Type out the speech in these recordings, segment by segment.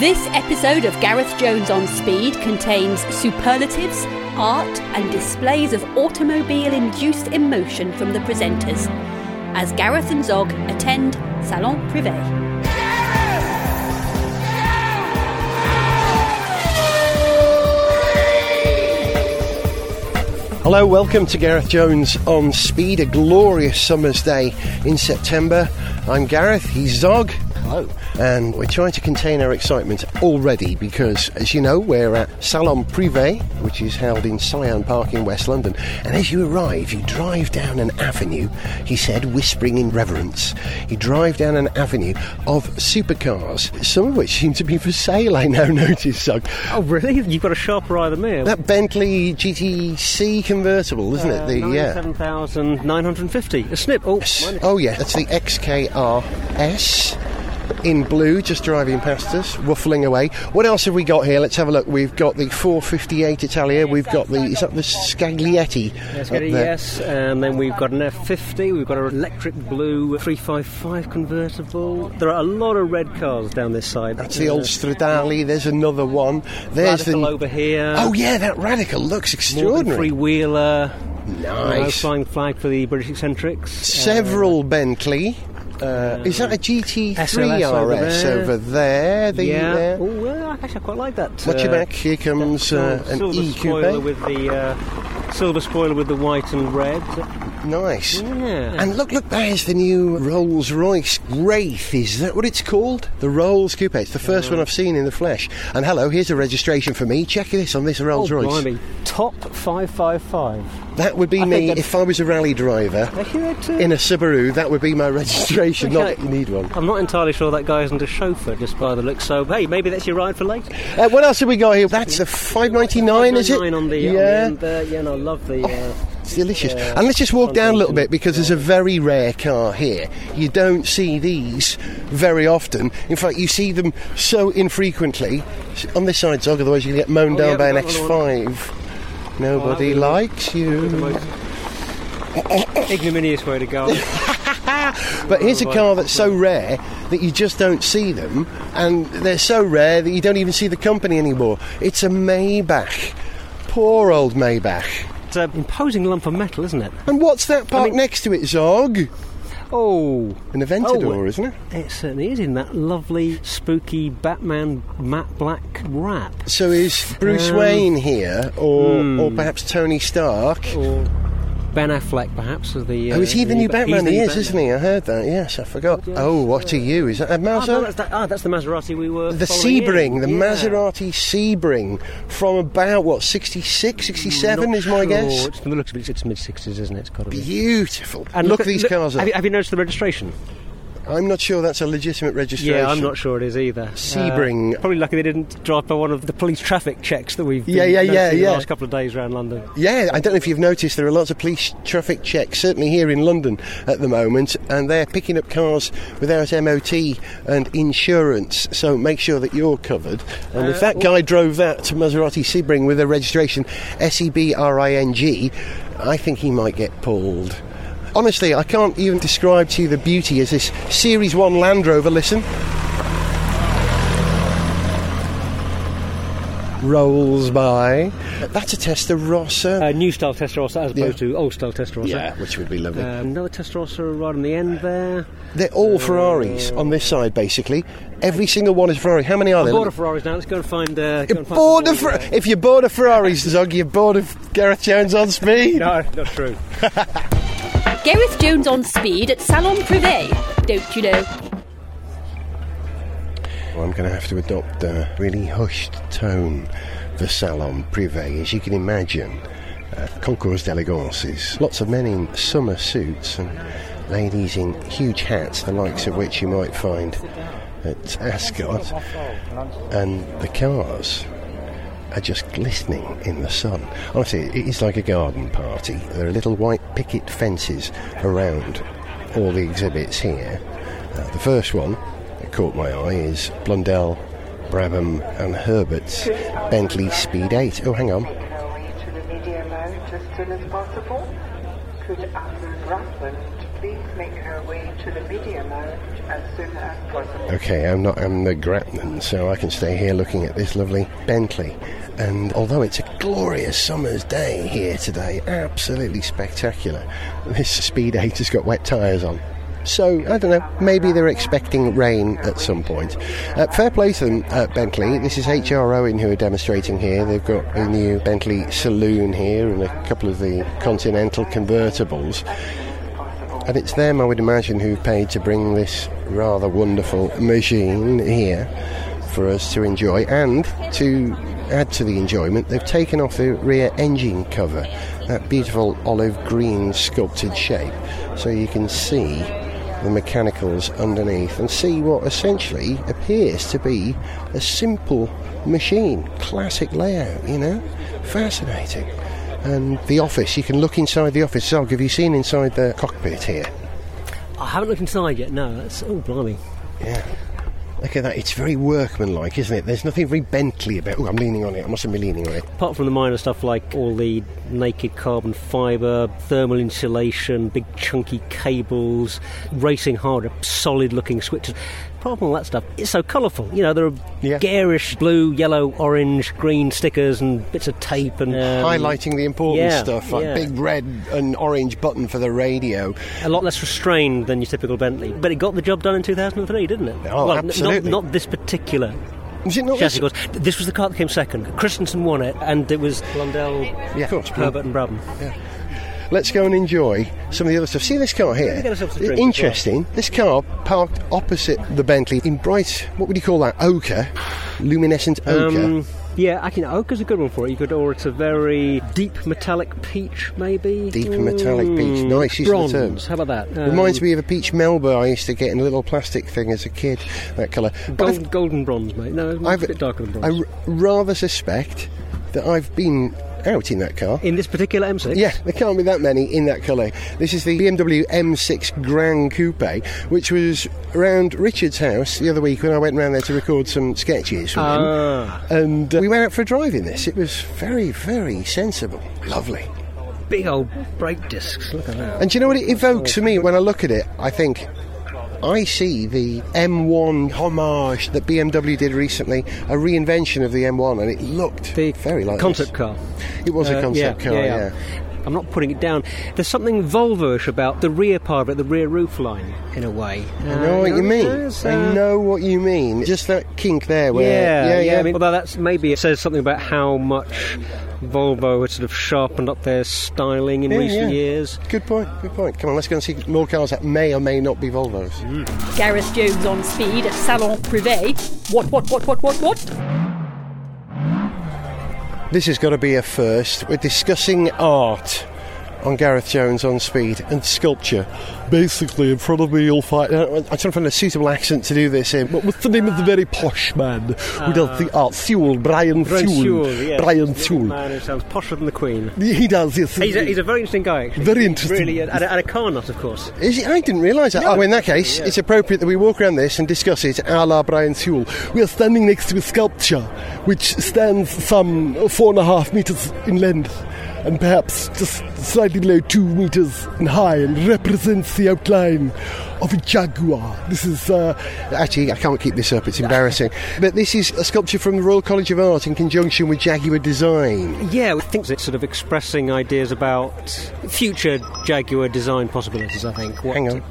This episode of Gareth Jones on Speed contains superlatives, art, and displays of automobile induced emotion from the presenters as Gareth and Zog attend Salon Privé. Hello, welcome to Gareth Jones on Speed, a glorious summer's day in September. I'm Gareth, he's Zog. Hello. And we're trying to contain our excitement already because, as you know, we're at Salon Privé, which is held in Syon Park in West London. And as you arrive, you drive down an avenue, he said, whispering in reverence. You drive down an avenue of supercars, some of which seem to be for sale, I now notice, Zog. Oh, really? You've got a sharper eye than me. That Bentley GTC convertible, isn't Uh, it? The yeah. 97,950. A snip. Oh, Oh yeah, that's the XKRS in blue, just driving past us, ruffling away. What else have we got here? Let's have a look. We've got the 458 Italia. We've got the is that the Scaglietti? Let's up get a there? yes, and then we've got an F50, we've got an electric blue 355 convertible. There are a lot of red cars down this side. That's the old Stradale. There's another one. There's Radical the over here. oh yeah, that radical looks extraordinary. Three wheeler. Nice. flying flag for the British eccentrics. Several um, Bentley. Uh, is that a GT3 SLS over RS there. over there? The, yeah. uh, Oh, well, actually, I quite like that. Watch your uh, back. Here comes uh, silver- an silver E spoiler coupe. with the uh, silver spoiler with the white and red. Nice. Yeah. And look, look, there's the new Rolls Royce Wraith. Is that what it's called? The Rolls Coupe. It's the first one I've seen in the flesh. And hello, here's a registration for me. Check this on this Rolls oh, Royce. blimey. Top 555. That would be I me if I was a rally driver I hear it too. in a Subaru. That would be my registration. Not that you need one. I'm not entirely sure that guy isn't a chauffeur just by the look. So hey, maybe that's your ride for later. Uh, what else have we got here? That's a 599, is it? 599 on the yeah. on the end there. Yeah, no, I love the. Uh, It's delicious. Yeah. and let's just walk down a little bit because there's a very rare car here. You don't see these very often. In fact, you see them so infrequently. On this side, Zog, otherwise you get mown Oh, down yeah, by an we've one X5. Nobody Oh, likes you. ignominious way to go. But here's a Oh, car that's so rare that you just don't see them, and they're so rare that you don't even see the company anymore. It's a Maybach. Poor old Maybach. It's an imposing lump of metal, isn't it? And what's that parked mean- next to it, Zog? Oh, An Aventador, Oh, isn't it? it certainly is in that lovely, spooky Batman matte black wrap. So is Bruce Um, Wayne here, or hmm. or perhaps Tony Stark? Or Ben Affleck, perhaps, as the. Uh, oh, is he the new Batman? He is, Batman. isn't he? I heard that. Yes, I forgot. Yes, oh, what are you? Is that a Ah, no, that's, that, ah, that's the Maserati we were. the following in. Sebring, the Yeah. Maserati Sebring, from about what 66, 67 Not is my sure. guess. It's, from the looks of it, it's mid 60s, isn't it? It's got to be. Beautiful. And look, at- at these cars. Have you, have you noticed the registration? I'm not sure that's a legitimate registration. Yeah, I'm not sure it is either. Sebring. Uh, probably lucky they didn't drive by one of the police traffic checks that we've been Yeah, yeah, yeah, yeah. the last couple of days around London. Yeah, I don't know if you've noticed there are lots of police traffic checks, certainly here in London at the moment, and they're picking up cars without MOT and insurance. So make sure that you're covered. And if that guy drove that to Maserati Sebring with a registration S E B R I N G, I think he might get pulled. Honestly, I can't even describe to you the beauty as this Series 1 Land Rover, listen. Rolls by. That's a Testarossa. A new style Testarossa as opposed Yeah. to old style Testarossa. yeah, which would be lovely. Um, another Testarossa right on the end there. They're all Ferraris on this side, basically. Every single one is Ferrari. How many are there? bored of Ferraris now. Let's go and find. Uh, go and find bored of Fer- uh, if you're bored of Ferraris, Zog, you're bored of Gareth Jones on speed. No, not true. Gareth Jones on Speed at Salon Privé, don't you know? Well, I'm going to have to adopt a really hushed tone for Salon Privé, as you can imagine. Uh, concours d'elegances. Lots of men in summer suits and ladies in huge hats, the likes of which you might find at Ascot. And the cars are just glistening in the sun. Honestly, it is like a garden party. There are little white picket fences around all the exhibits here. Uh, the first one that caught my eye is Blundell, Brabham, and Herbert's Bentley Speed 8. Oh, hang on. Now reach the medium mode as soon as possible. Could please make her way to the media lounge as soon as possible. Okay, I'm not I'm the Gratman, so I can stay here looking at this lovely Bentley. And although it's a glorious summer's day here today, absolutely spectacular, this Speed 8 has got wet tyres on. So, I don't know, maybe they're expecting rain at some point. Uh, fair play to them Bentley. This is HR Owen who are demonstrating here. They've got a new Bentley saloon here and a couple of the Continental convertibles. And it's them, I would imagine, who've paid to bring this rather wonderful machine here for us to enjoy. And to add to the enjoyment, they've taken off the rear engine cover, that beautiful olive green sculpted shape, so you can see the mechanicals underneath and see what essentially appears to be a simple machine. Classic layout, you know? Fascinating. And the office, you can look inside the office. Zog, have you seen inside the cockpit here? I haven't looked inside yet. No, that's oh blimey. Yeah. Look at that. It's very workmanlike, isn't it? There's nothing very Bentley about. Oh, I'm leaning on it. I mustn't be leaning on it. Apart from the minor stuff like all the naked carbon fibre, thermal insulation, big chunky cables, racing hardware, solid looking switches. Apart from all that stuff, it's so colourful. You know, there are Yeah. garish blue, yellow, orange, green stickers and bits of tape and um, Highlighting the important yeah, stuff, like yeah. big red and orange button for the radio. a lot less restrained than your typical Bentley. But it got the job done in 2003, didn't it? Oh, well, n- absolutely. Not, not this particular Was it not chassis, this? of course. This was the car that came second. Kristensen won it, and it was Blundell, Yeah. Herbert, and Brabham. Let's go and enjoy some of the other stuff. See this car here? get ourselves a Interesting. This car parked opposite the Bentley in bright, what would you call that? Ochre, luminescent ochre. Um, yeah, I can. Ochre's a good one for it. You could, or it's a very deep metallic peach, maybe. Deep metallic peach. Mm, Nice use bronze. of the term. How about that? Um, Reminds me of a peach Melba I used to get in a little plastic thing as a kid. That colour. Gold, golden bronze, mate. No, it's I've- a bit darker than I bronze. r- rather suspect that I've been out in that car. in this particular M6. Yeah, there can't be that many in that colour. This is the BMW M6 Grand Coupe, which was around Richard's house the other week when I went round there to record some sketches him. Ah, And uh, we went out for a drive in this. It was very, very sensible. Lovely. big old brake discs. Look at that. And do you know what it evokes for me when I look at it? I think I see the M1 homage that BMW did recently, a reinvention of the M1, and it looked The very like concept this. car. It was a Uh, concept car, yeah. I'm not putting it down. There's something Volvo-ish about the rear part of it, the rear roof line, in a way. I know what you mean. It's, I uh, know what you mean. Just that kink there where. Yeah, yeah. I mean, Although that's maybe it says something about how much Volvo had sort of sharpened up their styling in Yeah, recent yeah. years. Good point, good point. Come on, let's go and see more cars that may or may not be Volvos. Mm. Gareth Jones on speed at Salon Privé. What, what, what, what, what, what? This has got to be a first. We're discussing art on Gareth Jones on speed and sculpture. Basically, in front of me, you'll find. Uh, I'm trying to find a suitable accent to do this in. What was the name of the very posh man who does the ah. art? Sewell, Brian, Brian Sewell. Sewell, yeah. Brian Sewell. Man who sounds posher than the Queen. He does, yes. He's a, he's a very interesting guy, actually. Very interesting. Really, and a, and a car nut, of course. Is it? I didn't realise that. oh, in that case, it's appropriate that we walk around this and discuss it a la Brian Sewell. We are standing next to a sculpture which stands some four and a half metres in length and perhaps just slightly below two metres in high and represents the outline of a jaguar. This is. Uh, actually, I can't keep this up, it's embarrassing. but this is a sculpture from the Royal College of Art in conjunction with Jaguar Design. Yeah, I think it's sort of expressing ideas about future Jaguar design possibilities, I think. What Hang on.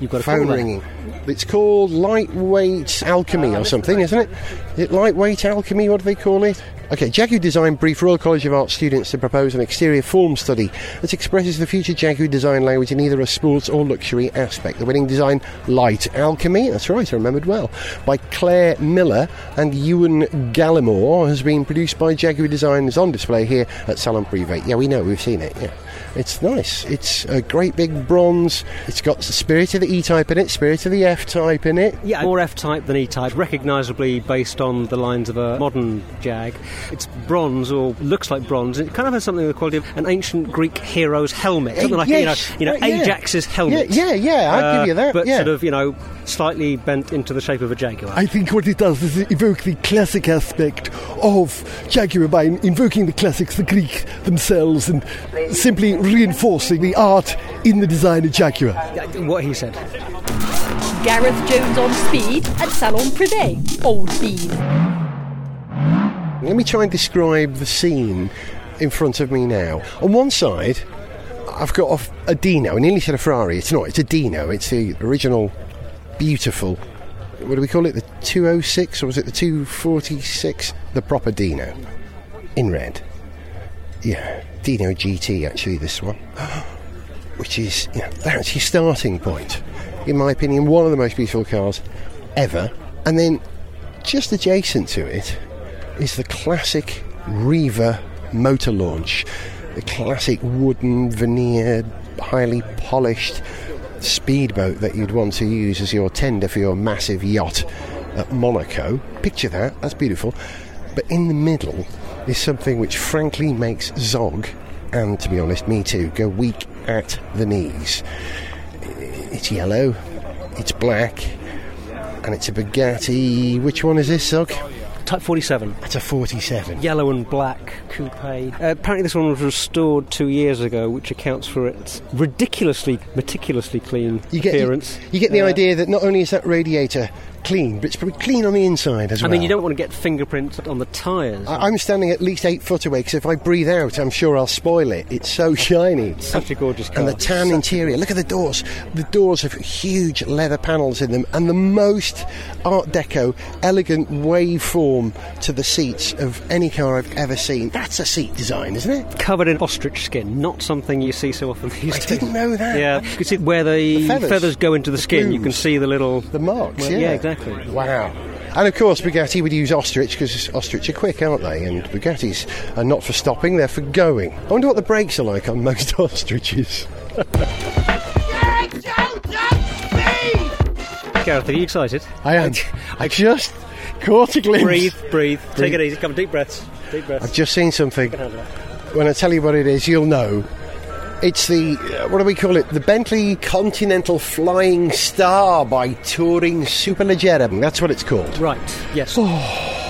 You've got a phone ringing. It's called lightweight alchemy or something, isn't it? Is it lightweight alchemy? What do they call it? Okay, Jaguar Design briefed Royal College of Art students to propose an exterior form study that expresses the future Jaguar design language in either a sports or luxury aspect. The winning design, Light Alchemy, that's right, I remembered well, by Claire Miller and Ewan Gallimore, has been produced by Jaguar Design is on display here at Salon Privé. Yeah, we know, we've seen it, yeah. It's nice. It's a great big bronze. It's got the spirit of the E type in it, spirit of the F type in it. Yeah, more F-type than E-type, recognisably based on the lines of a modern Jag. It's bronze or looks like bronze. It kind of has something of the quality of an ancient Greek hero's helmet, eh, something like yes, you know, you know right, yeah. Ajax's helmet. Yeah, yeah, yeah, I'd give you uh, that, But yeah. sort of you know slightly bent into the shape of a jaguar. I think what it does is it evoke the classic aspect of Jaguar by invoking the classics, the Greek themselves, and simply reinforcing the art in the design of Jaguar. What he said. Gareth Jones on speed at Salon Privé, Old Bead. Let me try and describe the scene in front of me now. On one side, I've got a, a Dino. I nearly said a Ferrari. It's not. It's a Dino. It's the original, beautiful. What do we call it? The 206 or was it the 246? The proper Dino, in red. Yeah, Dino GT. Actually, this one, which is you know, that's your starting point. In my opinion, one of the most beautiful cars ever. And then, just adjacent to it, is the classic Riva motor launch, the classic wooden veneer, highly polished speedboat that you'd want to use as your tender for your massive yacht at Monaco. Picture that, that's beautiful. But in the middle is something which frankly makes Zog, and to be honest, me too, go weak at the knees. It's yellow, it's black, and it's a Bugatti. Which one is this, Zog? Type 47. It's a 47. Yellow and black coupe. Uh, apparently, this one was restored two years ago, which accounts for its ridiculously, meticulously clean You get, you, appearance. you get the Uh, idea that not only is that radiator clean, but it's probably clean on the inside as well. I mean, you don't want to get fingerprints on the tyres. I- I'm standing at least eight foot away because if I breathe out, I'm sure I'll spoil it. It's so shiny. Such a gorgeous car. And the tan interior. Look at the doors. The doors have huge leather panels in them, and the most Art Deco, elegant waveform to the seats of any car I've ever seen. That's a seat design, isn't it? Covered in ostrich skin, not something you see so often these I days. didn't know that. Yeah, you can see where the, The feathers. go into the, The skin. You can see the little The marks, Well, yeah. yeah, exactly. Wow. And of course, Bugatti would use ostrich because ostrich are quick, aren't they? And Bugattis are not for stopping, they're for going. I wonder what the brakes are like on most ostriches. Gareth, are you excited? I am. I just caught a glimpse. Breathe, breathe, Breathe. Take it easy. Come, deep breaths. Deep breaths. I've just seen something. Can handle that. When I tell you what it is, you'll know. It's the, uh, what do we call it? The Bentley Continental Flying Star by Touring Superleggera. That's what it's called. Right. Yes.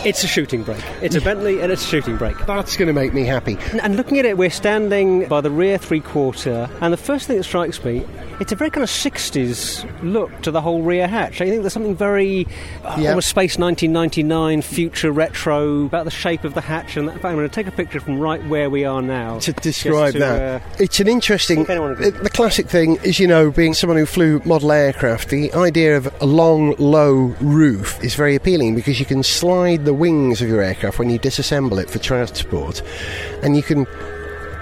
It's a shooting brake. It's a Bentley and it's a shooting brake. That's going to make me happy. And looking at it, we're standing by the rear three quarter, and the first thing that strikes me, it's a very kind of 60s look to the whole rear hatch. I think there's something very uh, Yeah. almost space 1999, future retro about the shape of the hatch. And in fact, I'm going to take a picture from right where we are now to describe to, that. uh, it's an interesting. Uh, the classic thing is, you know, being someone who flew model aircraft, the idea of a long, low roof is very appealing because you can slide the wings of your aircraft when you disassemble it for transport, and you can.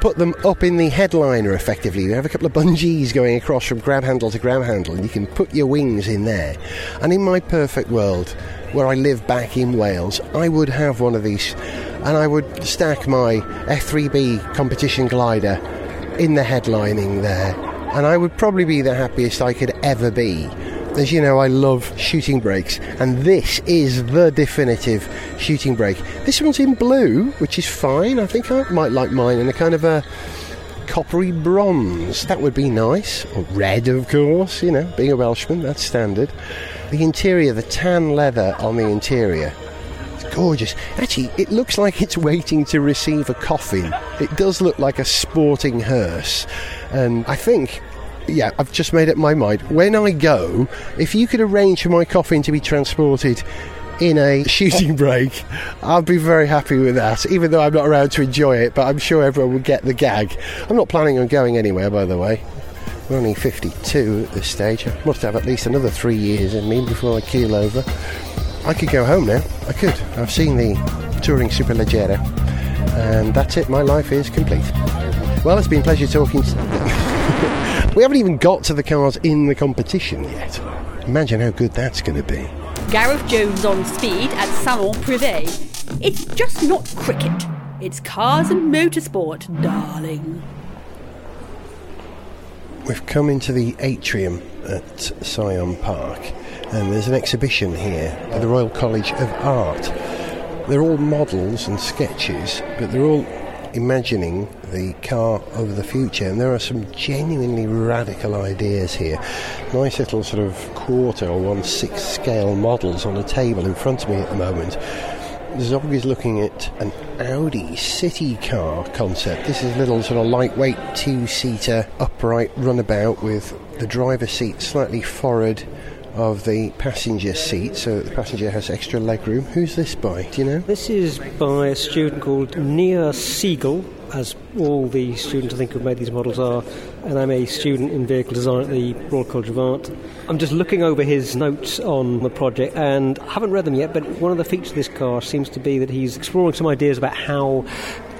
Put them up in the headliner effectively. You have a couple of bungees going across from grab handle to grab handle, and you can put your wings in there. And in my perfect world, where I live back in Wales, I would have one of these, and I would stack my F3B competition glider in the headlining there, and I would probably be the happiest I could ever be. As you know, I love shooting brakes, and this is the definitive shooting brake. This one's in blue, which is fine. I think I might like mine in a kind of a coppery bronze. That would be nice. Or red, of course, you know, being a Welshman, that's standard. The interior, the tan leather on the interior, it's gorgeous. Actually, it looks like it's waiting to receive a coffin. It does look like a sporting hearse. And I think, yeah, I've just made up my mind. When I go, if you could arrange for my coffin to be transported in a shooting brake, I'll be very happy with that, even though I'm not around to enjoy it, but I'm sure everyone will get the gag. I'm not planning on going anywhere, by the way. We're only 52 at this stage. I must have at least another three years in me before I keel over. I could go home now. I could. I've seen the Touring Superleggera, and that's it. My life is complete. Well, it's been a pleasure talking. To we haven't even got to the cars in the competition yet. Imagine how good that's going to be. Gareth Jones on speed at Salon Privé. It's just not cricket. It's cars and motorsport, darling. We've come into the atrium at Syon Park, and there's an exhibition here at the Royal College of Art. they're all models and sketches, but they're all imagining the car of the future. And there are some genuinely radical ideas here. Nice little sort of quarter or one sixth scale models on a table in front of me at the moment. Zog is looking at an Audi city car concept. This is a little sort of lightweight two seater upright runabout with the driver's seat slightly forward of the passenger seat so the passenger has extra legroom. Who's this by? Do you know? This is by a student called Nia Siegel, as all the students I think who've made these models are, and I'm a student in vehicle design at the Royal College of Art. I'm just looking over his notes on the project and I haven't read them yet, but one of the features of this car seems to be that he's exploring some ideas about how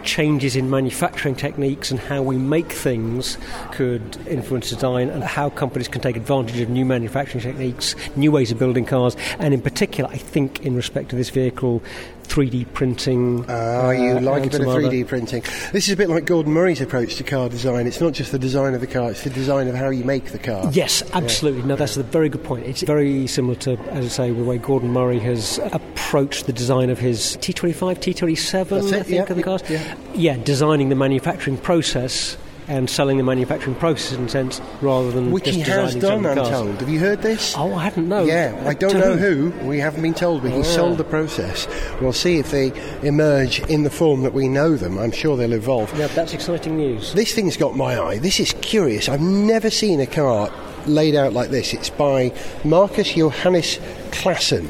changes in manufacturing techniques and how we make things could influence design and how companies can take advantage of new manufacturing techniques, new ways of building cars, and in particular, I think, in respect to this vehicle, 3D printing. Ah, you uh, like a bit of 3D other- printing. This is a bit like Gordon Murray's approach to car design. It's not just the design of the car, it's the design of how you make the car. Yes, absolutely. No, that's a very good point. It's very similar to, as I say, the way Gordon Murray has approached the design of his T25, T27, That's it, I think, yeah, of the cars. yeah. yeah, designing the manufacturing process and selling the manufacturing process in a sense rather than Which he has done, I'm cars. told. Have you heard this? Oh, I hadn't known. Yeah, I don't To know who. We haven't been told, but he Ah. sold the process. We'll see if they emerge in the form that we know them. I'm sure they'll evolve. Yeah, that's exciting news. This thing's got my eye. This is curious. I've never seen a car laid out like this. It's by Marcus Johannes Klassen.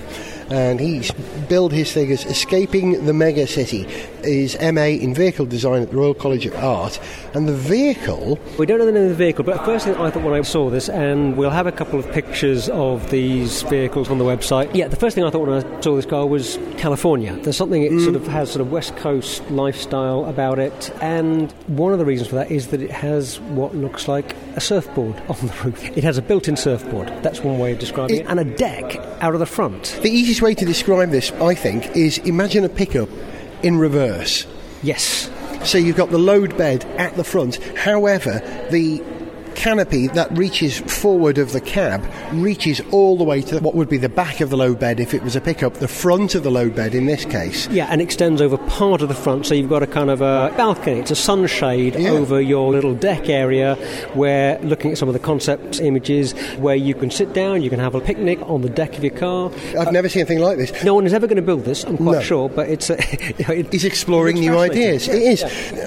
And he's billed his thing as Escaping the Mega City. His MA in Vehicle Design at the Royal College of Art. And the vehicle We don't know the name of the vehicle, but the first thing I thought when I saw this, and we'll have a couple of pictures of these vehicles on the website. Yeah, the first thing I thought when I saw this car was California. There's something it sort of mm. has sort of West Coast lifestyle about it, and one of the reasons for that is that it has what looks like a surfboard on the roof. It has a built-in surfboard. That's one way of describing it, and a deck out of the front. The easiest way to describe this, I think, is imagine a pickup in reverse. Yes. So you've got the load bed at the front. However, the canopy that reaches forward of the cab reaches all the way to what would be the back of the load bed if it was a pickup, the front of the load bed in this case. Yeah, and extends over part of the front, so you've got a kind of a balcony. It's a sunshade Yeah. over your little deck area where, looking at some of the concept images, where you can sit down, you can have a picnic on the deck of your car. I've never seen anything like this. No one is ever going to build this, I'm quite No. sure, but it's a, it, He's exploring new ideas. It is.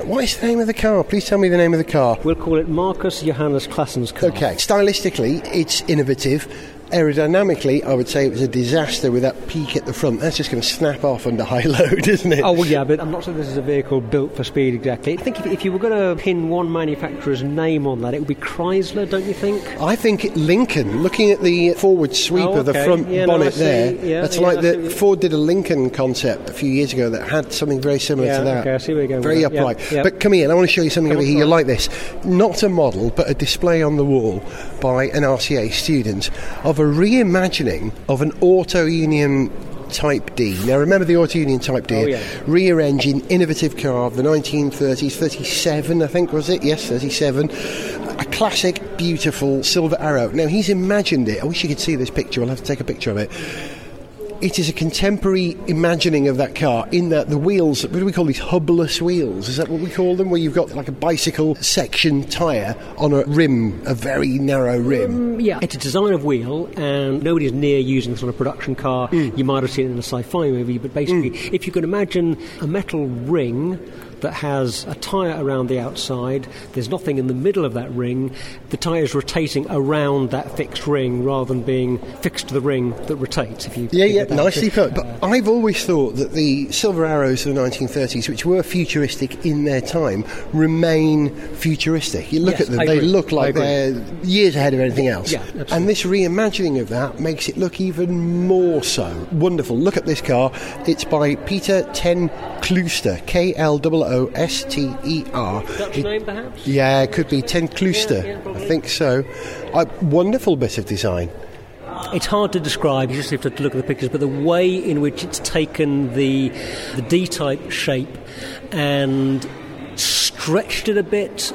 What is the name of the car? Please tell me the name of the car. We'll call it Marcus Johannes Car. Okay, stylistically, it's innovative. Aerodynamically, I would say it was a disaster with that peak at the front. That's just going to snap off under high load, isn't it? Oh, well, yeah, but I'm not sure this is a vehicle built for speed exactly. I think if, if you were going to pin one manufacturer's name on that, it would be Chrysler, don't you think? I think Lincoln, looking at the forward sweep Oh, of the front Yeah, bonnet see. there, Yeah, that's yeah, like the Ford did a Lincoln concept a few years ago that had something very similar to that. okay, I see where you're going Very. Upright. But come here, I want to show you something Come over on, here. You like this? Not a model, but a display on the wall by an RCA student of a reimagining of an Auto Union Type D. Now, remember the Auto Union Type D? Oh, yeah. Rear engine, innovative car of the 1930s, 37, I think, was it? Yes, 37. A classic, beautiful silver arrow. Now, he's imagined it. I wish you could see this picture. I'll have to take a picture of it. It is a contemporary imagining of that car in that the wheels, what do we call these hubless wheels? Is that what we call them? Where you've got like a bicycle section tyre on a rim, a very narrow rim. Mm, yeah, it's a design of wheel, and nobody's near using this on a production car. Mm. You might have seen it in a sci-fi movie, but basically, mm. if you can imagine a metal ring that has a tyre around the outside, there's nothing in the middle of that ring. The tyre is rotating around that fixed ring rather than being fixed to the ring that rotates. If you Yeah, yeah, nicely put. But I've always thought that the silver arrows of the 1930s, which were futuristic in their time, remain futuristic. You look Yes, at them, I they agree. look like they're years ahead of anything else. Yeah, absolutely. and this reimagining of that makes it look even more so. Wonderful. Look at this car. It's by Peter Ten Klooster, K L O O S T E R. Dutch name, perhaps? Yeah, it could be Ten Klooster. Yeah, yeah, I think so. A wonderful bit of design. It's hard to describe. You just have to look at the pictures. But the way in which it's taken the the D-type shape and stretched it a bit,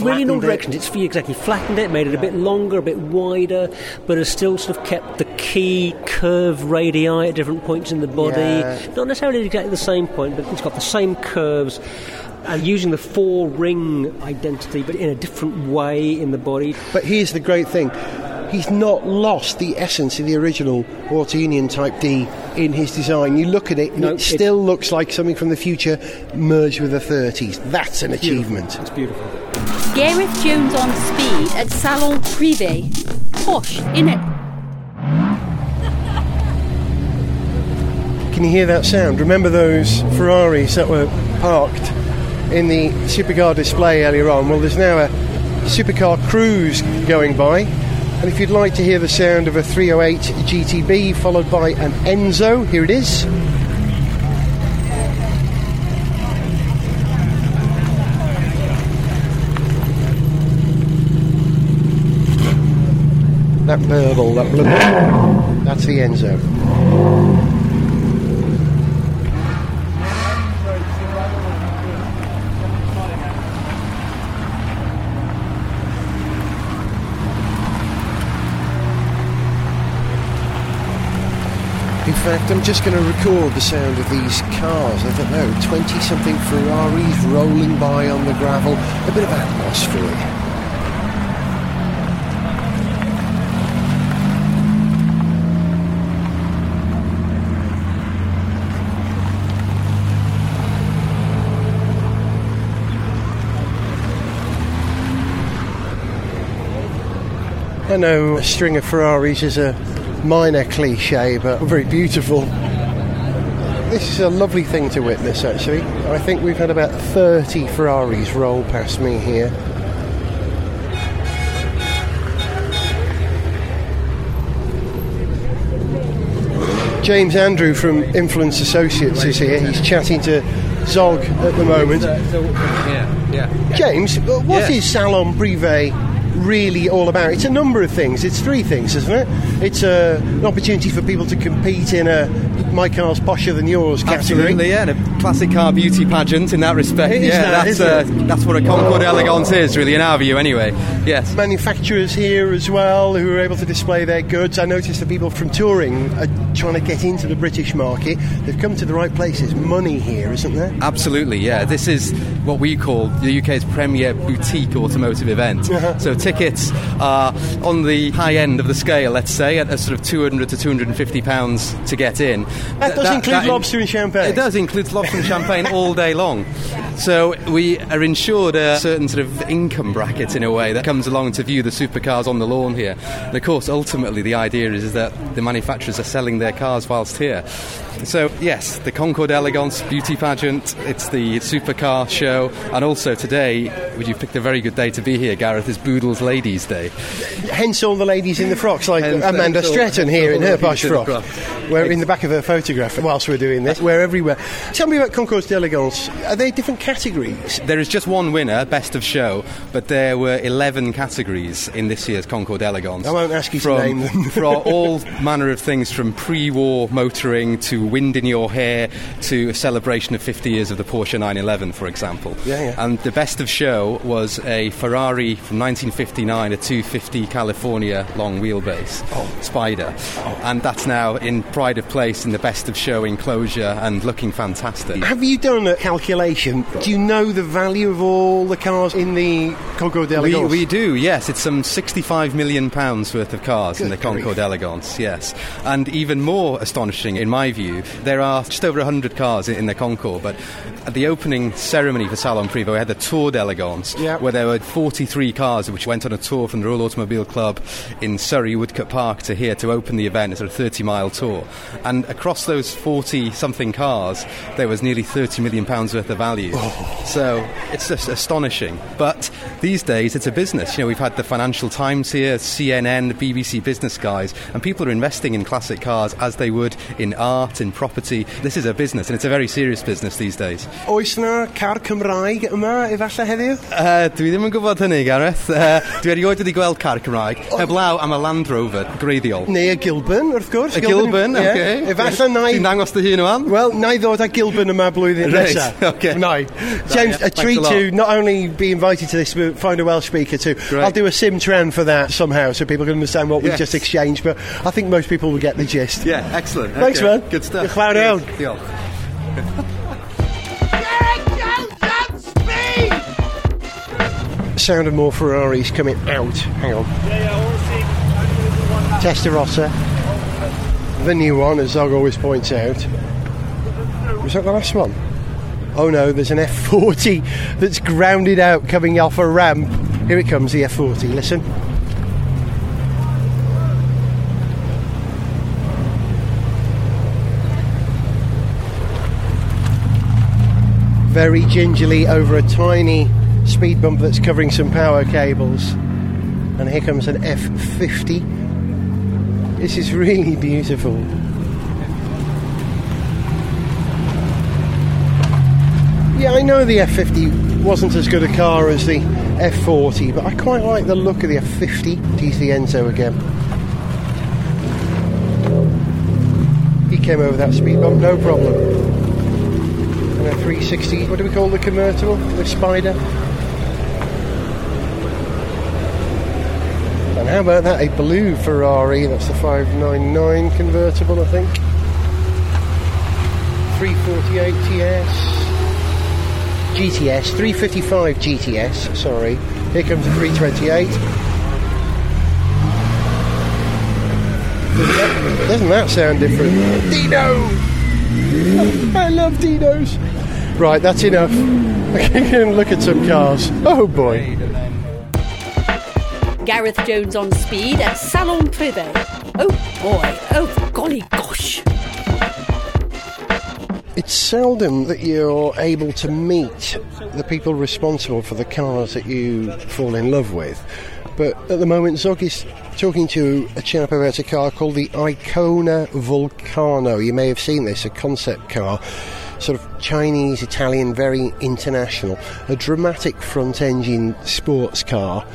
really in all Flattened it. directions. It's exactly flattened it, made it a bit longer, a bit wider, but has still sort of kept the key curve radii at different points in the body. Yeah. Not necessarily exactly the same point, but it's got the same curves. And using the four ring identity, but in a different way in the body. But here's the great thing. He's not lost the essence of the original Auto Union Type D in his design. You look at it, and No, it still looks like something from the future merged with the 30s. That's an achievement. It's beautiful. Gareth Jones on speed at Salon Privé. Posh, innit? Can you hear that sound? Remember those Ferraris that were parked in the supercar display earlier on? Well, there's now a supercar cruise going by. And if you'd like to hear the sound of a 308 GTB followed by an Enzo, here it is. That burble, that blubber, that's the Enzo. In fact, I'm just going to record the sound of these cars. I don't know, 20 something Ferraris rolling by on the gravel. A bit of atmosphere. I know a string of Ferraris is a minor cliche, but very beautiful. This is a lovely thing to witness, actually. I think we've had about 30 Ferraris roll past me here. James Andrew from Influence Associates is here. He's chatting to Zog at the moment. yeah, yeah. James, what is. Salon Privé really all about? It's a number of things. It's three things, isn't it? It's uh, an opportunity for people to compete in a my car's posher than yours category. Absolutely, yeah, and a classic car beauty pageant in that respect. It yeah, that, that's uh, that's what a Concours d'Elegance is, really, in our view, anyway. Yes. Manufacturers here as well who are able to display their goods. I noticed that people from touring are trying to get into the British market. They've come to the right places. Money here, isn't there? Absolutely, yeah. This is what we call the UK's premier boutique automotive event. Uh-huh. So tickets are on the high end of the scale, let's say, at a sort of 200 to 250 pounds to get in. That Th- does include lobster and champagne. It does include lobster and champagne all day long. So we are insured a certain sort of income bracket in a way that comes along to view the supercars on the lawn here. And of course, ultimately, the idea is that the manufacturers are selling their cars whilst here. So yes, the Concours d'Elegance beauty pageant. It's the supercar show, and also today, would you picked a very good day to be here, Gareth? Is Boodle's Ladies' Day. Hence all the ladies in the frocks, like Hence- Amanda hence all- Stretton here in her all posh ladies in the frock. We're in the back of her photograph whilst we're doing this. We're everywhere. Tell me about Concours d'Elegance. Are they different categories? There is just one winner, best of show, but there were 11 categories in this year's Concours d'Elegance. I won't ask you to name them. for all manner of things from pre-war motoring to wind in your hair to a celebration of 50 years of the Porsche 911, for example. Yeah, yeah. And the best of show was a Ferrari from 1959, a 250 California long wheelbase, oh. Spider. Oh. And that's now in pride of place in the best of show enclosure and looking fantastic. Have you done a calculation? Do you know the value of all the cars in the Concours We, d'Elegance? we do, yes. It's some 65 million pounds worth of cars in the Good Concorde grief. Elegance, yes. And even more astonishing, in my view, there are just over 100 cars in, in the Concours, but at the opening ceremony for Salon Privé, we had the Tour d'Elegance, Yeah. where there were 43 cars which went on a tour from the Royal Automobile Club in Surrey, Woodcote Park, to here to open the event, It's a 30 mile tour. And across those 40 something cars, there was nearly 30 million pounds worth of value. Oh. So it's just astonishing. But these days, it's a business. You know, we've had the Financial Times here, CNN, BBC business guys, and people are investing in classic cars as they would in art, in property. This is a business, and it's a very serious business these days. Oes na car Cymraeg yma efallai heddiw? Uh, dwi ddim yn gwybod hynny, Gareth. Uh, dwi erioed wedi gweld car Cymraeg. Heblaw am y Land Rover greiddiol. Neu y Gilbern, wrth gwrs. Y Gilbern, ie. okay. Efallai na i... Ti'n dangos dy hun o'n? Well, na i ddod â Gilbern yma blwyddyn Reit, nesaf. okay. No. James, yeah, a treat to not only be invited to this, but find a Welsh speaker too. Great. I'll do a sim tran for that somehow so people can understand what we've just exchanged, but I think most people will get the gist. Yeah, excellent. Thanks, Okay. man. Good stuff. Chwarae iawn. Diolch. Sound of more Ferraris coming out. Hang on. Testarossa. The new one, as Zog always points out. Was that the last one? Oh no, there's an F40 that's grounded out coming off a ramp. Here it comes, the F40. Listen. Very gingerly over a tiny speed bump that's covering some power cables. And here comes an F50. This is really beautiful. Yeah, I know the F50 wasn't as good a car as the F40, but I quite like the look of the F50. He's the Enzo again. He came over that speed bump, no problem. And a 360, what do we call the convertible? The Spider? And how about that? A blue Ferrari, that's the 599 convertible, I think. 348 TS. GTS, 355 GTS, sorry. Here comes the 328. Doesn't that, doesn't that sound different? Dino! I love Dinos. Right, that's enough. Okay, and look at some cars. Oh boy. Gareth Jones on speed at Salon Privé. Oh boy, oh golly gosh. It's seldom that you're able to meet the people responsible for the cars that you fall in love with. But at the moment, Zog is talking to a chap about a car called the Icona Volcano. You may have seen this, a concept car, sort of Chinese, Italian, very international. A dramatic front engine sports car.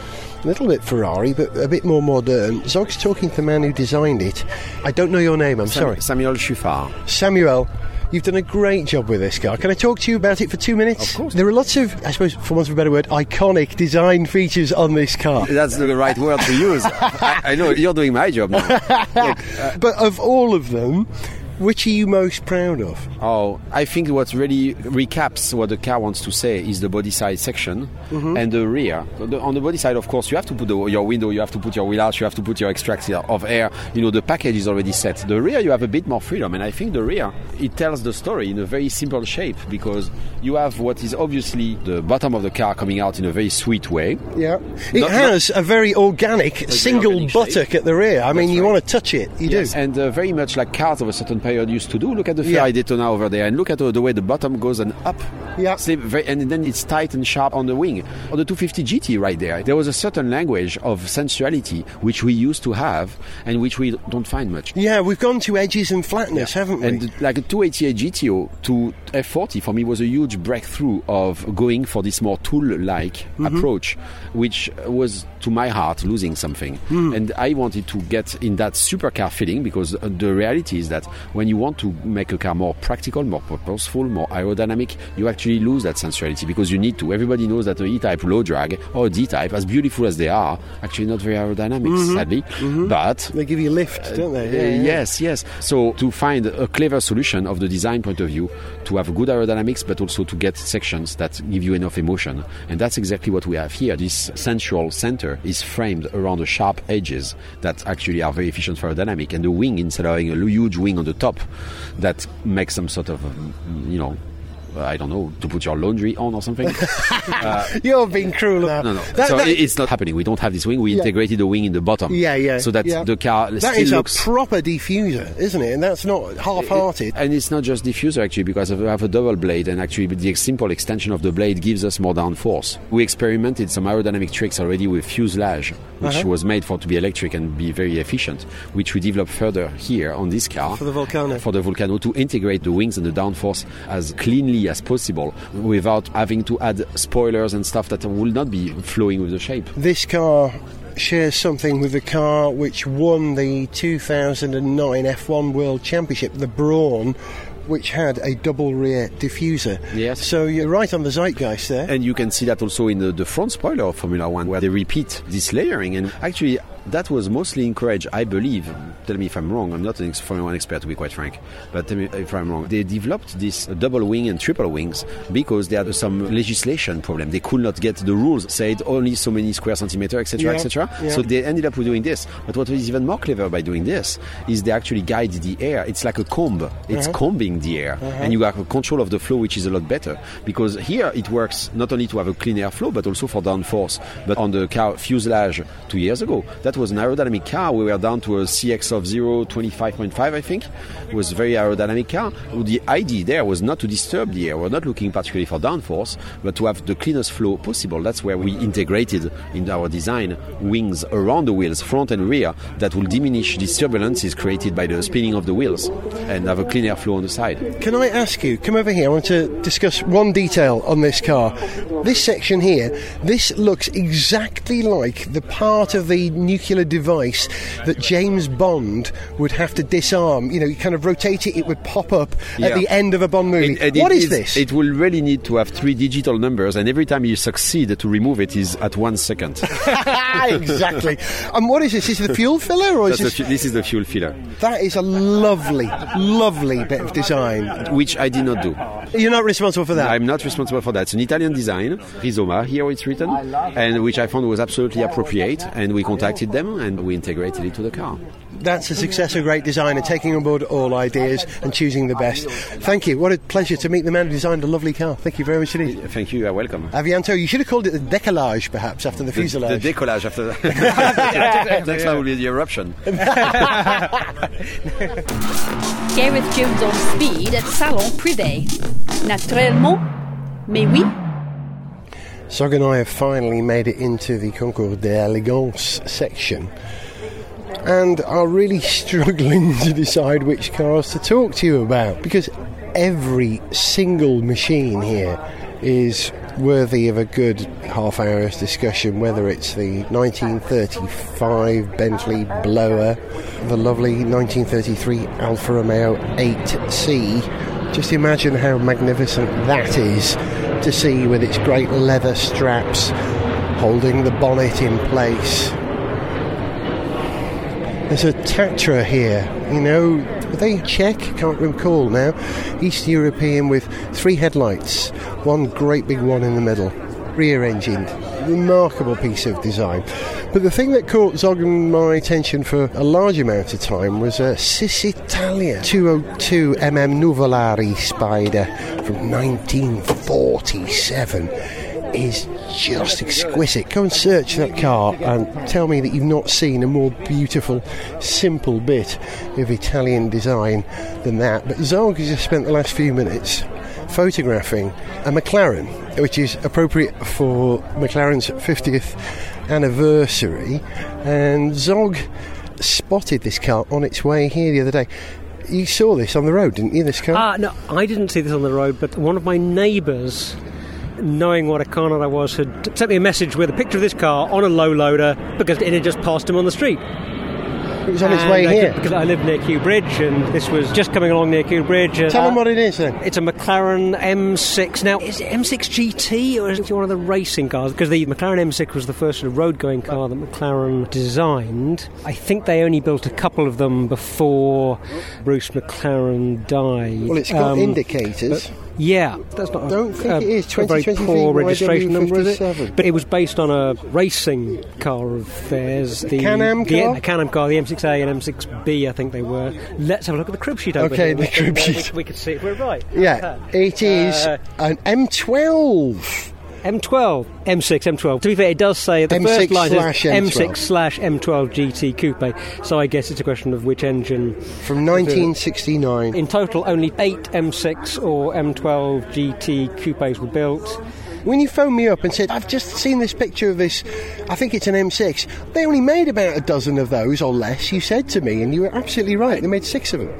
A little bit Ferrari, but a bit more modern. Zog's talking to the man who designed it. I don't know your name, I'm Sam- sorry. Samuel Chuffart. Samuel, you've done a great job with this car. Can I talk to you about it for two minutes? Of course. There are lots of, I suppose, for want of a better word, iconic design features on this car. That's the right word to use. I, I know you're doing my job now. Look, uh, But of all of them, which are you most proud of? oh, I think what really recaps what the car wants to say is the body side section Mm-hmm. and the rear. The- on the body side, of course, you have to put the, your window, you have to put your wheel arch, you have to put your extractor of air. You know, the package is already set. The rear, you have a bit more freedom, and I think the rear it tells the story in a very simple shape because you have what is obviously the bottom of the car coming out in a very sweet way. Yeah. It Not- has a very organic single organic buttock at the rear. I mean, you right. want to touch it. You Yes, do. and uh, very much like cars of a certain period used to do. Look at the Yeah. Ferrari Daytona over there, and look at the way the bottom goes and up. Yeah. Very, and then it's tight and sharp on the wing. On the 250 GT right there, there was a certain language of sensuality which we used to have and which we don't find much. Yeah, we've gone to edges and flatness, haven't we? And like a 288 GTO to F40 for me was a huge breakthrough of going for this more tool-like Mm-hmm. approach, which was to my heart losing something. Hmm. And I wanted to get in that supercar feeling because uh, the reality is that when you want to make a car more practical, more purposeful, more aerodynamic, you actually lose that sensuality because you need to. Everybody knows that a E-type low drag or a D-type, as beautiful as they are, actually not very aerodynamic, Mm-hmm. sadly. But they give you lift, don't they? uh, Yeah, yeah. Yes, yes. So to find a clever solution of the design point of view, to have good aerodynamics, but also to get sections that give you enough emotion, and that's exactly what we have here. This central center is framed around the sharp edges that actually are very efficient for aerodynamic, and the wing instead of having a huge wing on the top, that makes some sort of, you know. Uh, I don't know, to put your laundry on or something. You're being cruel now. No, no. That- so that- it's not happening. We don't have this wing. We integrated the wing in the bottom. yeah, yeah. So that yeah. the car That still is looks. a proper diffuser, isn't it? And that's not half-hearted. And it's not just diffuser actually, because we have a double blade, and actually the simple extension of the blade gives us more downforce. We experimented some aerodynamic tricks already with fuselage, which Uh-huh. was made for to be electric and be very efficient, which we developed further here on this car For the Volcano. For the Volcano to integrate the wings and the downforce as cleanly as possible, without having to add spoilers and stuff that will not be flowing with the shape. This car shares something with the car which won the 2009 F1 World Championship, the Brawn, which had a double rear diffuser. Yes. So you're right on the zeitgeist there. And you can see that also in the, the front spoiler of Formula One, where they repeat this layering. And actually, that was mostly encouraged, I believe. Tell me if I'm wrong. I'm not an One expert, to be quite frank. But tell me if I'm wrong. They developed this double wing and triple wings because they had some legislation problem. They could not get the rules said only so many square centimeter, etc., Yeah, etc. yeah. So they ended up with doing this. But what is even more clever by doing this is they actually guide the air. It's like a comb. It's uh-huh. combing the air, uh-huh. and you have control of the flow, which is a lot better. Because here it works not only to have a clean air flow, but also for downforce. But on the car fuselage two years ago, that was an aerodynamic car. We were down to a CX of 0, 25.5, I think. It was a very aerodynamic car. The idea there was not to disturb the air. We're not looking particularly for downforce, but to have the cleanest flow possible. That's where we integrated in our design wings around the wheels, front and rear, that will diminish these turbulences created by the spinning of the wheels and have a clean air flow on the side. Can I ask you, come over here, I want to discuss one detail on this car. This section here, this looks exactly like the part of the nuclear device that James Bond would have to disarm. You know, you kind of rotate it, it would pop up at Yeah. the end of a Bond movie. And- and what it is this? It will really need to have three digital numbers, and every time you succeed to remove it is at one second. exactly. And what is this? Is it the fuel filler or is That's this? this is the fuel filler, That is a lovely, lovely bit of design. which I did not do. You're not responsible for that. I'm not responsible for that. It's an Italian design, Rizoma, here it's written, and which I found was absolutely appropriate. And we contacted them and we integrated it to the car. That's a success of great designer, taking on board all ideas and choosing the best. Thank you. What a pleasure to meet the man who designed a lovely car. Thank you very much indeed. Thank you. You're welcome. Avianto, you should have called it the decollage, perhaps, after the The, the fuselage. decollage after that. Next time will be the eruption. Gareth Jones on speed at Salon Privé. Naturellement, mais oui. Zog and I have finally made it into the Concours d'Elegance section and are really struggling to decide which cars to talk to you about because every single machine here is worthy of a good half hour's discussion, whether it's the 1935 Bentley Blower, the lovely 1933 Alfa Romeo 8C. Just imagine how magnificent that is to see with its great leather straps holding the bonnet in place. There's a Tatra here, you know, they Czech? Can't recall now. East European with three headlights, one great big one in the middle, rear engine. Remarkable piece of design. But the thing that caught Zog and my attention for a large amount of time was a Cisitalia 202 mm Nuvolari Spider from 1947 is just exquisite. Go and search that car and tell me that you've not seen a more beautiful, simple bit of Italian design than that. But Zog has just spent the last few minutes photographing a McLaren, which is appropriate for McLaren's 50th anniversary. And Zog spotted this car on its way here the other day. You saw this on the road, didn't you? This car? Ah, no, I didn't see this on the road, but one of my neighbours, knowing what a car nut I was, had sent me a message with a picture of this car on a low loader because it had just passed him on the street. It was on its way I here. because I live near Kew Bridge, and this was just coming along near Kew Bridge. Tell uh, them what it is then. It's a McLaren M6. Now, is it M6 GT or is it one of the racing cars? Because the McLaren M6 was the first sort of road going car that McLaren designed. I think they only built a couple of them before Bruce McLaren died. Well, it's got Um, indicators. Yeah, that's not. Don't think a, it is. a very poor registration number, is it? But it was based on a racing car of theirs. The Can-Am the, car? the Can-Am car, the M6A and M6B, I think they were. Let's have a look at the crib sheet over Okay, here. the crib uh, sheet. We, we could see if we're right. Yeah, it is Uh, an M12. M12, M6, M12. To be fair, it does say the M6 first line is slash M12. M6 slash M12 GT Coupe. So I guess it's a question of which engine. From 1969. In total, only eight M6 or M12 GT coupes were built. When you phoned me up and said, I've just seen this picture of this, I think it's an M6, they only made about a dozen of those or less, you said to me, and you were absolutely right. They made six of them.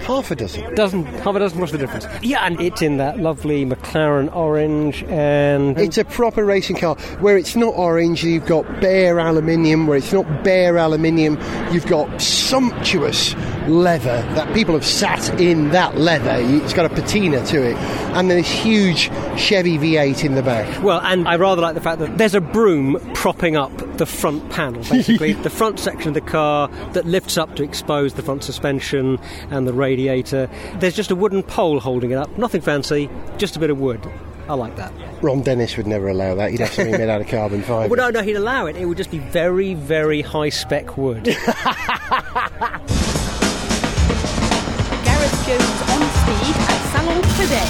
Half a dozen. Doesn't half a dozen. What's the difference? Yeah, and it's in that lovely McLaren orange, and It's a proper racing car where it's not orange, you've got bare aluminium, where it's not bare aluminium, you've got sumptuous leather that people have sat in that leather. It's got a patina to it, and then this huge Chevy V8 in the back. well, and I rather like the fact that there's a broom propping up the front panel, basically the front section of the car that lifts up to expose the front suspension and the radiator. There's just a wooden pole holding it up. Nothing fancy, just a bit of wood. I like that. Ron Dennis would never allow that. He'd have something made out of carbon fibre. Well, no, no, he'd allow it. It would just be very, very high spec wood. Jones on speed at Salon Privé,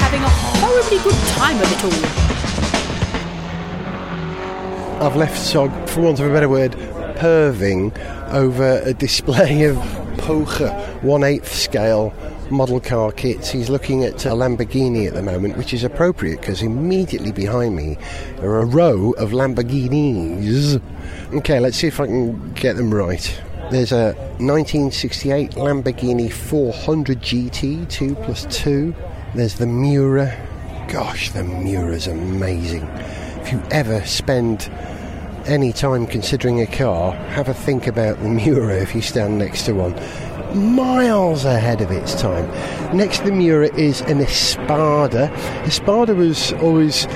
having a horribly good time of it all. I've left Zog, for want of a better word, perving over a display of Pocher 1 8 scale model car kits. He's looking at a Lamborghini at the moment, which is appropriate because immediately behind me are a row of Lamborghinis. Okay, let's see if I can get them right. There's a 1968 Lamborghini 400 GT 2 plus 2. There's the Miura. Gosh, the Miura's amazing. If you ever spend any time considering a car, have a think about the Miura if you stand next to one. Miles ahead of its time. Next to the Miura is an Espada. Espada was always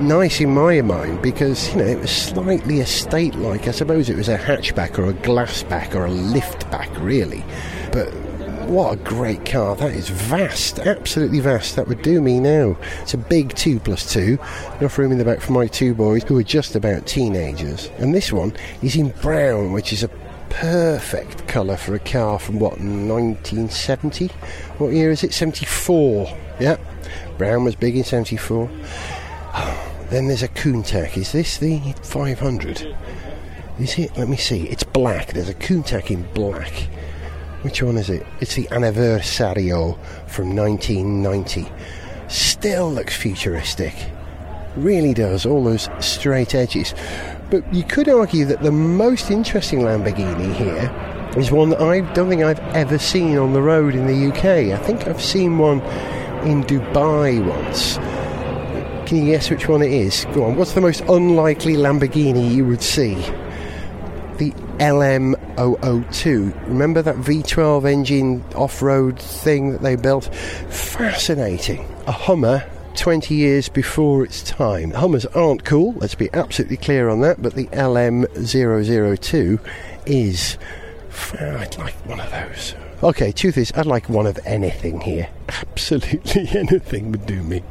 nice in my mind because you know it was slightly estate like. I suppose it was a hatchback or a glassback or a liftback, really. But what a great car. That is vast, absolutely vast. That would do me now. It's a big 2 plus 2. Enough room in the back for my two boys who are just about teenagers. And this one is in brown, which is a perfect colour for a car from what, 1970? What year is it? 74. Yeah. Brown was big in 74. Then there's a Countach. Is this the 500? Is it? Let me see. It's black. There's a Countach in black. Which one is it? It's the Anniversario from 1990. Still looks futuristic. Really does. All those straight edges. But you could argue that the most interesting Lamborghini here is one that I don't think I've ever seen on the road in the UK. I think I've seen one in Dubai once. Can you guess which one it is? Go on. What's the most unlikely Lamborghini you would see? The LM002. Remember that V12 engine off road thing that they built? Fascinating. A Hummer 20 years before its time. Hummers aren't cool, let's be absolutely clear on that, but the LM002 is. I'd like one of those. Okay, truth is, I'd like one of anything here. Absolutely anything would do me.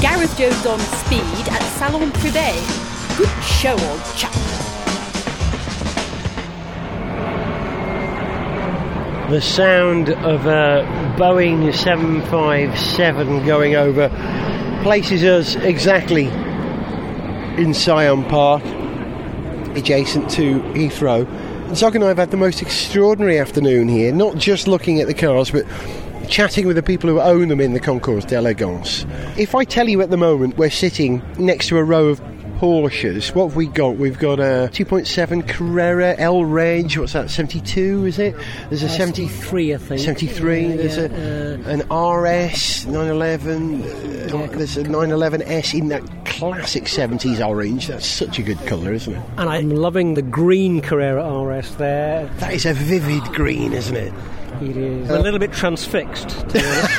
Gareth Jones on speed at Salon Privé. Good show, old chap. The sound of a Boeing 757 going over places us exactly in Syon Park, adjacent to Heathrow. Zog and I have had the most extraordinary afternoon here, not just looking at the cars, but chatting with the people who own them in the Concours d'Elegance. If I tell you at the moment we're sitting next to a row of Porsches, what have we got? We've got a 2.7 Carrera L Range, what's that, 72 is it? There's a 70, 73, I think. 73, Yeah, there's yeah, a, uh, an RS 911, uh, there's a 911S in that classic 70s orange. That's such a good colour, isn't it? and I'm loving the green Carrera RS there. That is a vivid green, isn't it? It is a little bit transfixed. To be honest.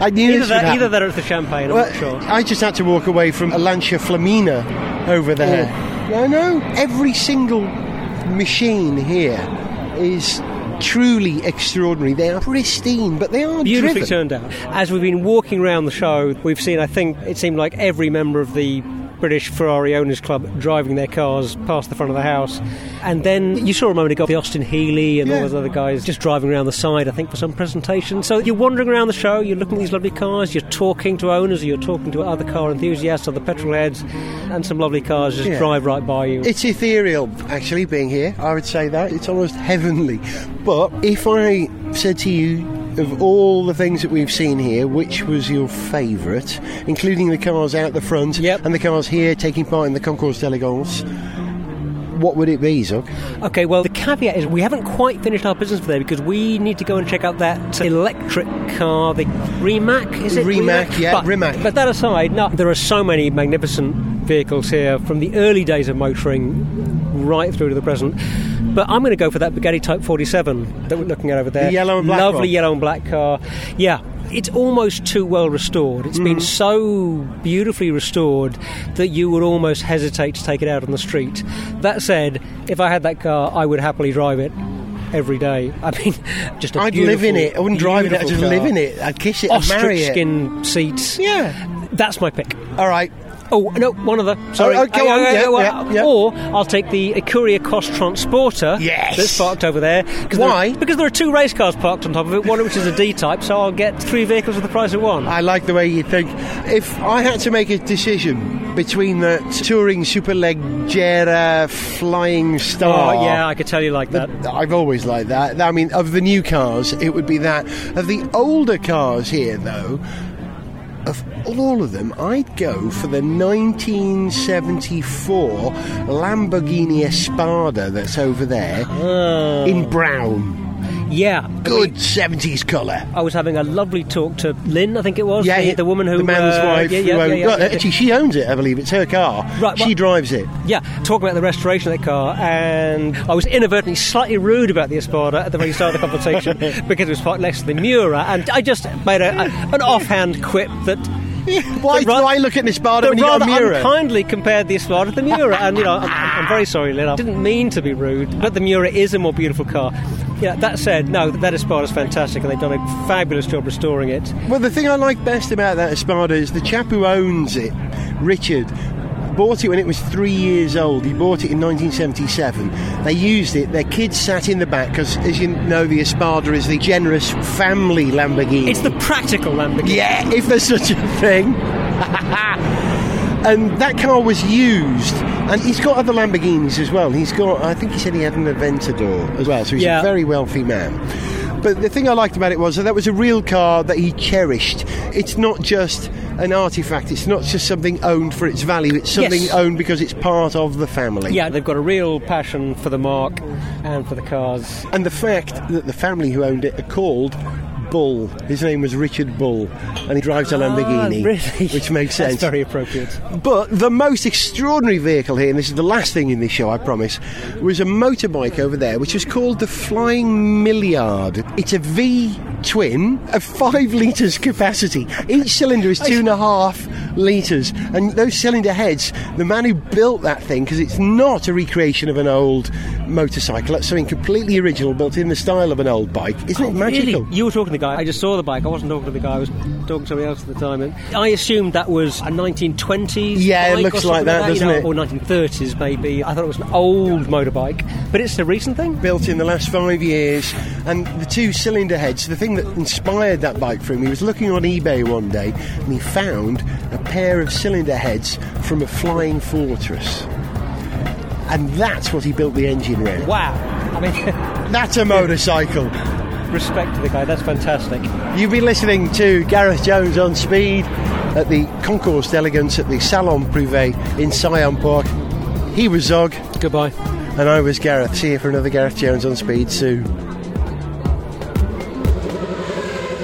I knew either, that, happen. either that or it's the champagne, I'm Well, not sure. I just had to walk away from a Lancia Flaminia over oh. there. Oh. I know. Every single machine here is truly extraordinary. They are pristine, but they are Beautifully driven. turned out. As we've been walking around the show, we've seen, I think, it seemed like every member of the British Ferrari Owners Club driving their cars past the front of the house. And then you saw a moment ago the Austin Healey and all those other guys just driving around the side, I think, for some presentation. So you're wandering around the show, you're looking at these lovely cars, you're talking to owners, or you're talking to other car enthusiasts, other petrol heads, and some lovely cars just Yeah. drive right by you. It's ethereal, actually, being here. I would say that. It's almost heavenly. But if I said to you, of all the things that we've seen here, which was your favourite, including the cars out the front Yep. and the cars here taking part in the Concours d'Elegance, what would it be, Zog? Okay, well, the caveat is we haven't quite finished our business for there because we need to go and check out that electric car, the Rimac, is it? Rimac, yeah, but, Rimac. But that aside, no, there are so many magnificent vehicles here from the early days of motoring right through to the present. But I'm going to go for that Bugatti Type 47 that we're looking at over there. The yellow and black Lovely one. yellow and black car. Yeah. It's almost too well restored. It's Mm. been so beautifully restored that you would almost hesitate to take it out on the street. That said, if I had that car, I would happily drive it every day. I mean, just a I'd live in it. I wouldn't drive it, I'd just beautiful live in it. I'd kiss it, I'd Ostrich marry it. skin seats. Yeah. That's my pick. All right. Oh no, one other. Sorry. Oh, go on, Uh, yeah, uh, yeah, yeah. Or I'll take the Ecurie Ecosse Transporter. Yes. That's parked over there. Why? There, because there are two race cars parked on top of it. One which is a D type, so I'll get three vehicles for the price of one. I like the way you think. If I had to make a decision between the Touring Superleggera Flying Star. Oh yeah, I could tell you like that. I've always liked that. I mean, of the new cars, it would be that. Of the older cars here, though, of all of them, I'd go for the 1974 Lamborghini Espada that's over there Oh. in brown. Yeah. Good 70s colour. I was having a lovely talk to Lynn, I think it was. Yeah, the, the woman who the man's uh, wife. Yeah, yeah, owned- yeah, yeah. Actually, she owns it. I believe it's her car. Right, she well- drives it. Yeah, talking about the restoration of that car, and I was inadvertently slightly rude about the Espada at the very start of the conversation because it was parked next to the Miura, and I just made a, a, an offhand quip that. Why do I look at that when you got a mirror? unkindly compared the Espada to the Miura, and you know, I'm, I'm very sorry, Lynn. I didn't mean to be rude, but the Miura is a more beautiful car. Yeah, that said, no, that Espada is fantastic, and they've done a fabulous job restoring it. Well, the thing I like best about that Espada is the chap who owns it, Richard, bought it when it was three years old. He bought it in 1977. They used it. Their kids sat in the back because, as you know, the Espada is the generous family Lamborghini. It's the practical Lamborghini. yeah, if there's such a thing. and that car was used. And he's got other Lamborghinis as well. He's got, I think he said he had an Aventador as well. So he's Yeah. a very wealthy man. But the thing I liked about it was that that was a real car that he cherished. It's not just an artifact. It's not just something owned for its value. It's something Yes. owned because it's part of the family. Yeah, they've got a real passion for the mark and for the cars. And the fact that the family who owned it are called Bull. His name was Richard Bull, and he drives a Lamborghini, Ah, really? which makes sense. Very appropriate. But the most extraordinary vehicle here, and this is the last thing in this show, I promise, was a motorbike over there, which was called the Flying Millyard. It's a V twin of five litres capacity. Each cylinder is two and a half litres, and those cylinder heads, the man who built that thing, because it's not a recreation of an old motorcycle, that's something completely original, built in the style of an old bike. Isn't oh, it magical? Really? You were talking to the guy. I just saw the bike. I wasn't talking to the guy. I was talking to somebody else at the time. And I assumed that was a 1920s. Yeah, it looks like something that, doesn't know, it? Or 1930s maybe. I thought it was an old motorbike, but it's a recent thing. built in the last five years, and the two cylinder heads. The thing that inspired that bike for him, he was looking on eBay one day and he found a pair of cylinder heads from a flying fortress. And that's what he built the engine around. Wow. I mean, That's a motorcycle. respect to the guy. That's fantastic. You've been listening to Gareth Jones on speed at the Concours d'Elegance at the Salon Privé in Syon Park. He was Zog, Goodbye. and I was Gareth. See you for another Gareth Jones on speed soon.